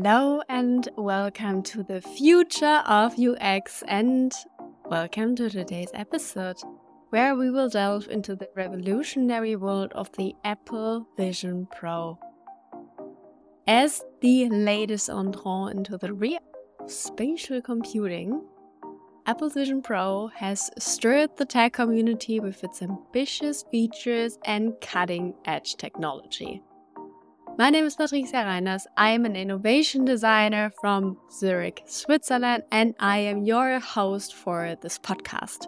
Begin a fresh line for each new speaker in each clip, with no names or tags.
Hello and welcome to the future of UX and welcome to today's episode where we will delve into the revolutionary world of the Apple Vision Pro. As the latest entrant into the realm of spatial computing, Apple Vision Pro has stirred the tech community with its ambitious features and cutting edge technology. My name is Patricia Reiners. I am an innovation designer from Zurich, Switzerland, and I am your host for this podcast.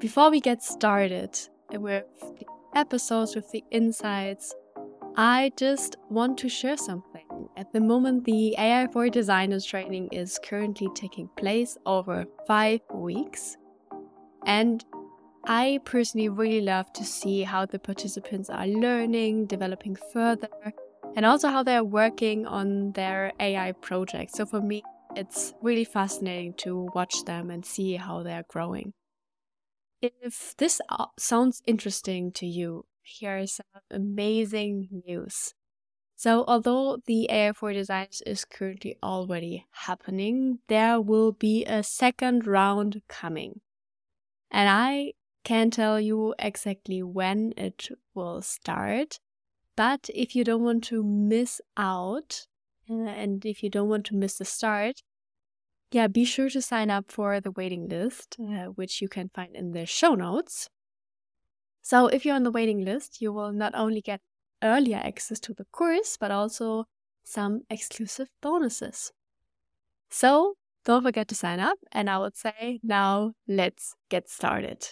Before we get started with the episodes, with the insights, I just want to share something. At the moment, the AI for Designers training is currently taking place over five weeks. And I personally really love to see how the participants are learning, developing further, and also how they're working on their AI projects. So for me, it's really fascinating to watch them and see how they're growing. If this uh, sounds interesting to you, here's some amazing news. So, although the AI for Designs is currently already happening, there will be a second round coming. And I can't tell you exactly when it will start, but if you don't want to miss out uh, and if you don't want to miss the start, yeah, be sure to sign up for the waiting list, uh, which you can find in the show notes. So, if you're on the waiting list, you will not only get earlier access to the course, but also some exclusive bonuses. So, don't forget to sign up, and I would say now let's get started.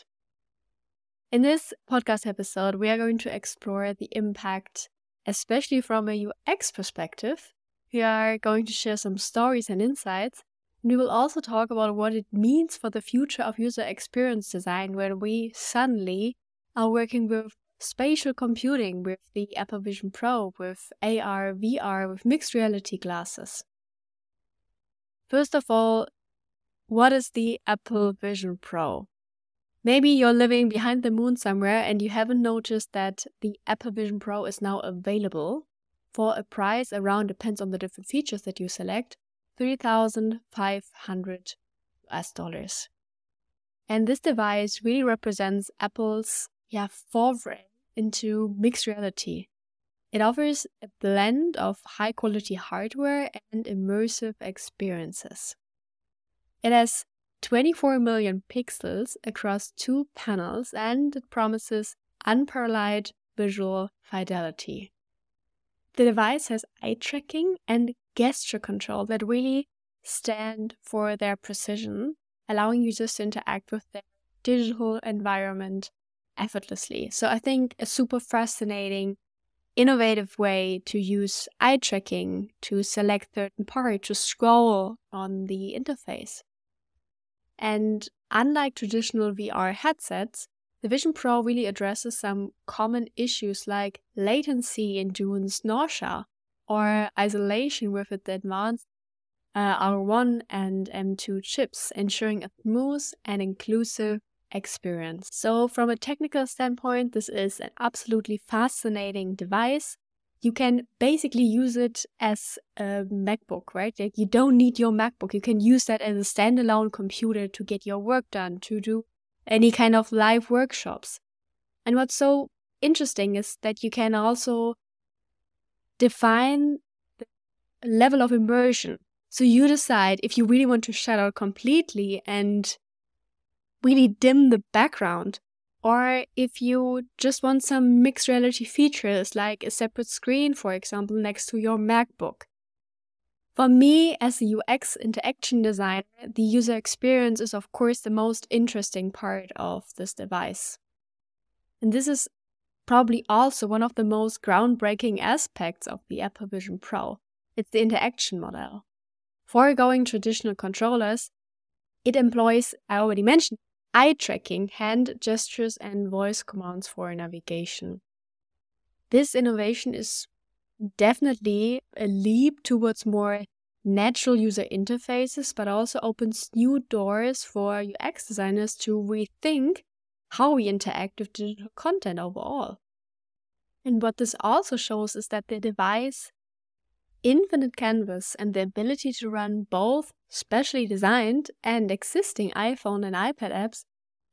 In this podcast episode, we are going to explore the impact, especially from a UX perspective. We are going to share some stories and insights. And we will also talk about what it means for the future of user experience design when we suddenly are working with spatial computing, with the Apple Vision Pro, with AR, VR, with mixed reality glasses. First of all, what is the Apple Vision Pro? Maybe you're living behind the moon somewhere and you haven't noticed that the Apple Vision Pro is now available for a price around, depends on the different features that you select, 3,500 US dollars. And this device really represents Apple's yeah, foray into mixed reality. It offers a blend of high quality hardware and immersive experiences. It has 24 million pixels across two panels and it promises unparalleled visual fidelity. The device has eye tracking and gesture control that really stand for their precision, allowing users to interact with their digital environment effortlessly. So I think a super fascinating, innovative way to use eye tracking to select certain parts, to scroll on the interface. And unlike traditional VR headsets, the Vision Pro really addresses some common issues like latency induced nausea or isolation with its advanced uh, R1 and M2 chips, ensuring a smooth and inclusive experience. So, from a technical standpoint, this is an absolutely fascinating device you can basically use it as a MacBook, right? Like you don't need your MacBook. You can use that as a standalone computer to get your work done, to do any kind of live workshops. And what's so interesting is that you can also define the level of immersion. So you decide if you really want to shut out completely and really dim the background or if you just want some mixed reality features like a separate screen, for example, next to your MacBook. For me, as a UX interaction designer, the user experience is, of course, the most interesting part of this device. And this is probably also one of the most groundbreaking aspects of the Apple Vision Pro. It's the interaction model. Foregoing traditional controllers, it employs, I already mentioned, eye tracking, hand gestures, and voice commands for navigation. This innovation is definitely a leap towards more natural user interfaces, but also opens new doors for UX designers to rethink how we interact with digital content overall. And what this also shows is that the device infinite canvas and the ability to run both specially designed and existing iPhone and iPad apps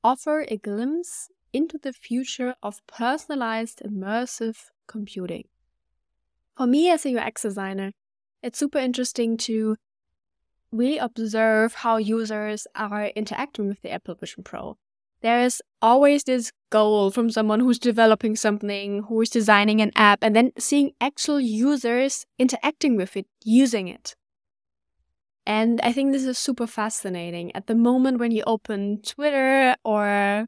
offer a glimpse into the future of personalized immersive computing. For me as a UX designer, it's super interesting to really observe how users are interacting with the Apple Vision Pro. There is always this goal from someone who's developing something, who is designing an app, and then seeing actual users interacting with it, using it. And I think this is super fascinating. At the moment when you open Twitter or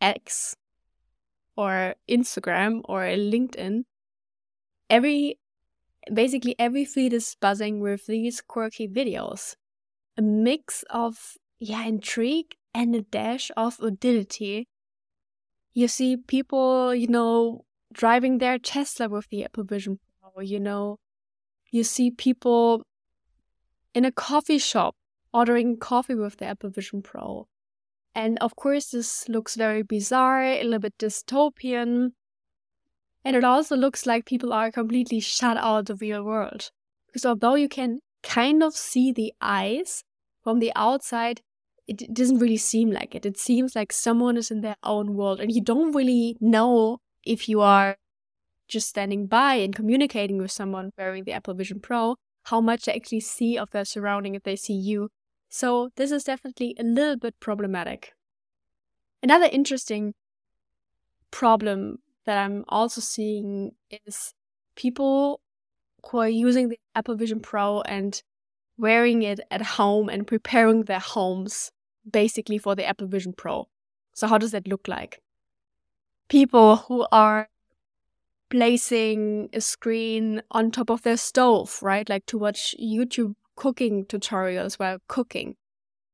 X or Instagram or LinkedIn, every basically every feed is buzzing with these quirky videos. A mix of yeah, intrigue and a dash of utility. You see people, you know, driving their Tesla with the Apple Vision Pro, you know. You see people in a coffee shop ordering coffee with the Apple Vision Pro. And of course, this looks very bizarre, a little bit dystopian. And it also looks like people are completely shut out of the real world. Because although you can kind of see the eyes from the outside, it doesn't really seem like it. It seems like someone is in their own world, and you don't really know if you are just standing by and communicating with someone wearing the Apple Vision Pro, how much they actually see of their surrounding if they see you. So, this is definitely a little bit problematic. Another interesting problem that I'm also seeing is people who are using the Apple Vision Pro and wearing it at home and preparing their homes basically for the Apple Vision Pro. So, how does that look like? People who are placing a screen on top of their stove, right? Like to watch YouTube cooking tutorials while cooking.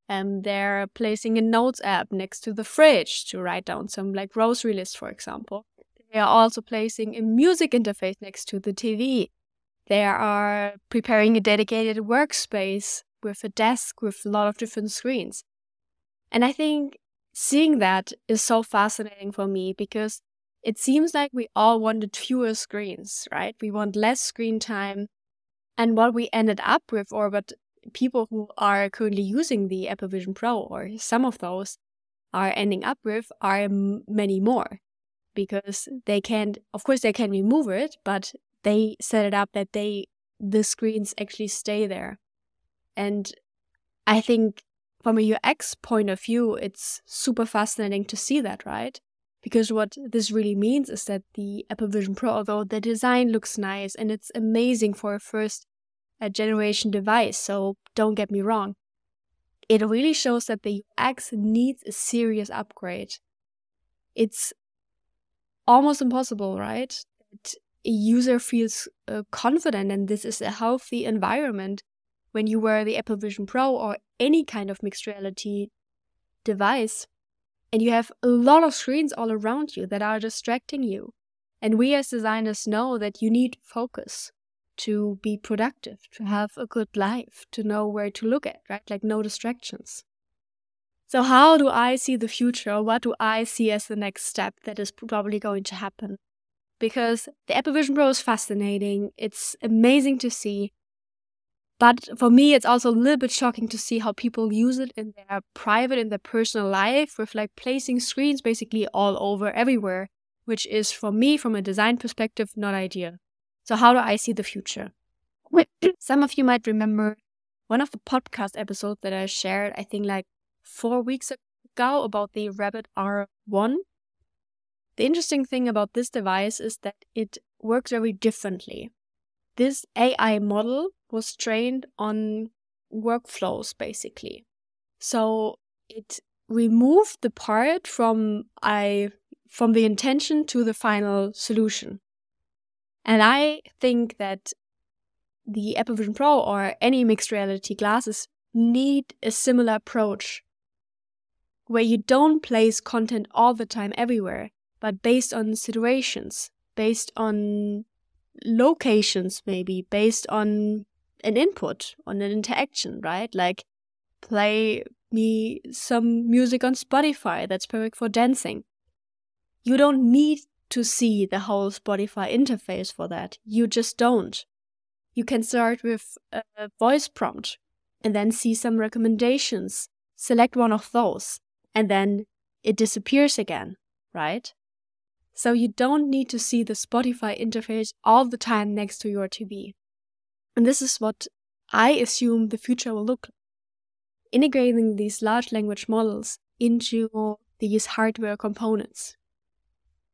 And they're placing a notes app next to the fridge to write down some like grocery list, for example. They are also placing a music interface next to the TV. They are preparing a dedicated workspace with a desk with a lot of different screens. And I think seeing that is so fascinating for me because it seems like we all wanted fewer screens, right? We want less screen time. And what we ended up with, or what people who are currently using the Apple Vision Pro, or some of those, are ending up with, are many more. Because they can't, of course, they can remove it, but they set it up that they, the screens actually stay there. And I think from a UX point of view, it's super fascinating to see that, right? Because what this really means is that the Apple Vision Pro, although the design looks nice and it's amazing for a first uh, generation device, so don't get me wrong, it really shows that the UX needs a serious upgrade. It's almost impossible, right? A user feels uh, confident and this is a healthy environment when you wear the Apple Vision Pro or any kind of mixed reality device and you have a lot of screens all around you that are distracting you. And we as designers know that you need focus to be productive, to have a good life, to know where to look at, right? Like no distractions. So, how do I see the future? What do I see as the next step that is probably going to happen? Because the Apple Vision Pro is fascinating. It's amazing to see. But for me, it's also a little bit shocking to see how people use it in their private, in their personal life, with like placing screens basically all over everywhere, which is for me, from a design perspective, not ideal. So, how do I see the future? Some of you might remember one of the podcast episodes that I shared, I think like four weeks ago, about the Rabbit R1. The interesting thing about this device is that it works very differently. This AI model was trained on workflows basically. So it removed the part from I from the intention to the final solution. And I think that the Apple Vision Pro or any mixed reality glasses need a similar approach where you don't place content all the time everywhere, but based on situations, based on locations, maybe based on an input, on an interaction, right? Like play me some music on Spotify that's perfect for dancing. You don't need to see the whole Spotify interface for that. You just don't. You can start with a voice prompt and then see some recommendations. Select one of those and then it disappears again, right? So you don't need to see the Spotify interface all the time next to your TV. And this is what I assume the future will look like. Integrating these large language models into these hardware components.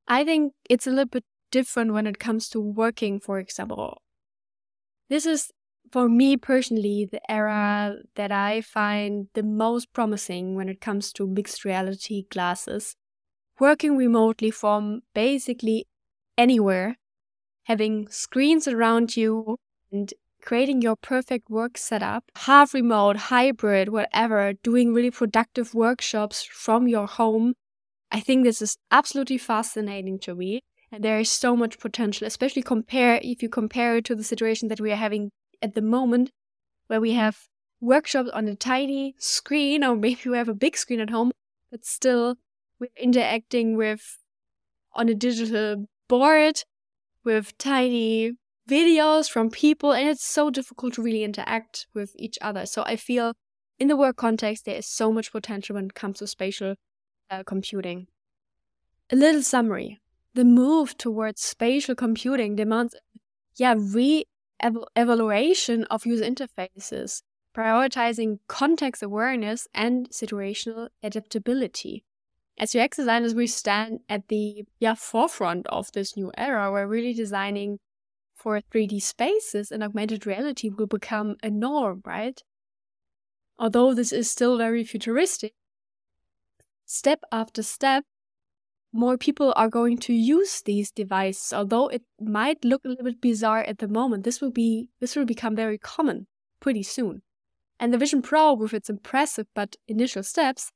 I think it's a little bit different when it comes to working, for example. This is, for me personally, the era that I find the most promising when it comes to mixed reality glasses. Working remotely from basically anywhere, having screens around you, and creating your perfect work setup, half remote, hybrid, whatever, doing really productive workshops from your home. I think this is absolutely fascinating to me. And there is so much potential, especially compare if you compare it to the situation that we are having at the moment, where we have workshops on a tiny screen, or maybe we have a big screen at home, but still we're interacting with on a digital board with tiny videos from people, and it's so difficult to really interact with each other. So I feel in the work context, there is so much potential when it comes to spatial uh, computing. A little summary the move towards spatial computing demands, yeah, re evaluation of user interfaces, prioritizing context awareness and situational adaptability. As UX designers, we stand at the yeah, forefront of this new era. We're really designing for 3D spaces and augmented reality will become a norm, right? Although this is still very futuristic, step after step, more people are going to use these devices. Although it might look a little bit bizarre at the moment, this will be this will become very common pretty soon. And the Vision Pro, with its impressive but initial steps,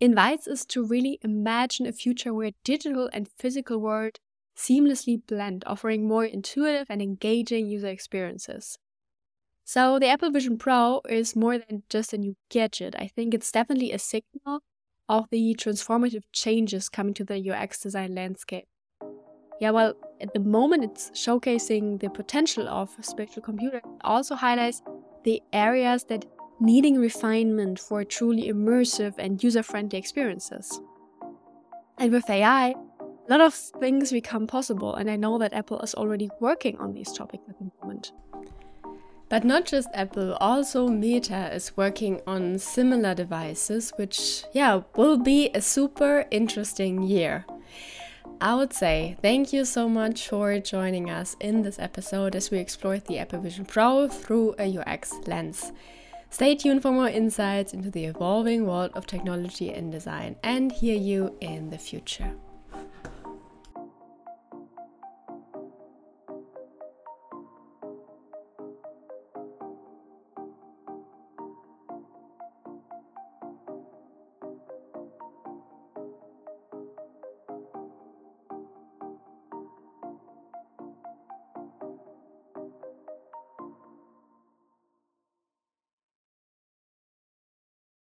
invites us to really imagine a future where digital and physical world seamlessly blend, offering more intuitive and engaging user experiences. So, the Apple Vision Pro is more than just a new gadget. I think it's definitely a signal of the transformative changes coming to the UX design landscape. Yeah, well, at the moment it's showcasing the potential of spatial computing, it also highlights the areas that needing refinement for truly immersive and user friendly experiences. And with AI, a lot of things become possible, and I know that Apple is already working on these topics at the moment. But not just Apple, also Meta is working on similar devices, which, yeah, will be a super interesting year. I would say thank you so much for joining us in this episode as we explored the Apple Vision Pro through a UX lens. Stay tuned for more insights into the evolving world of technology and design and hear you in the future.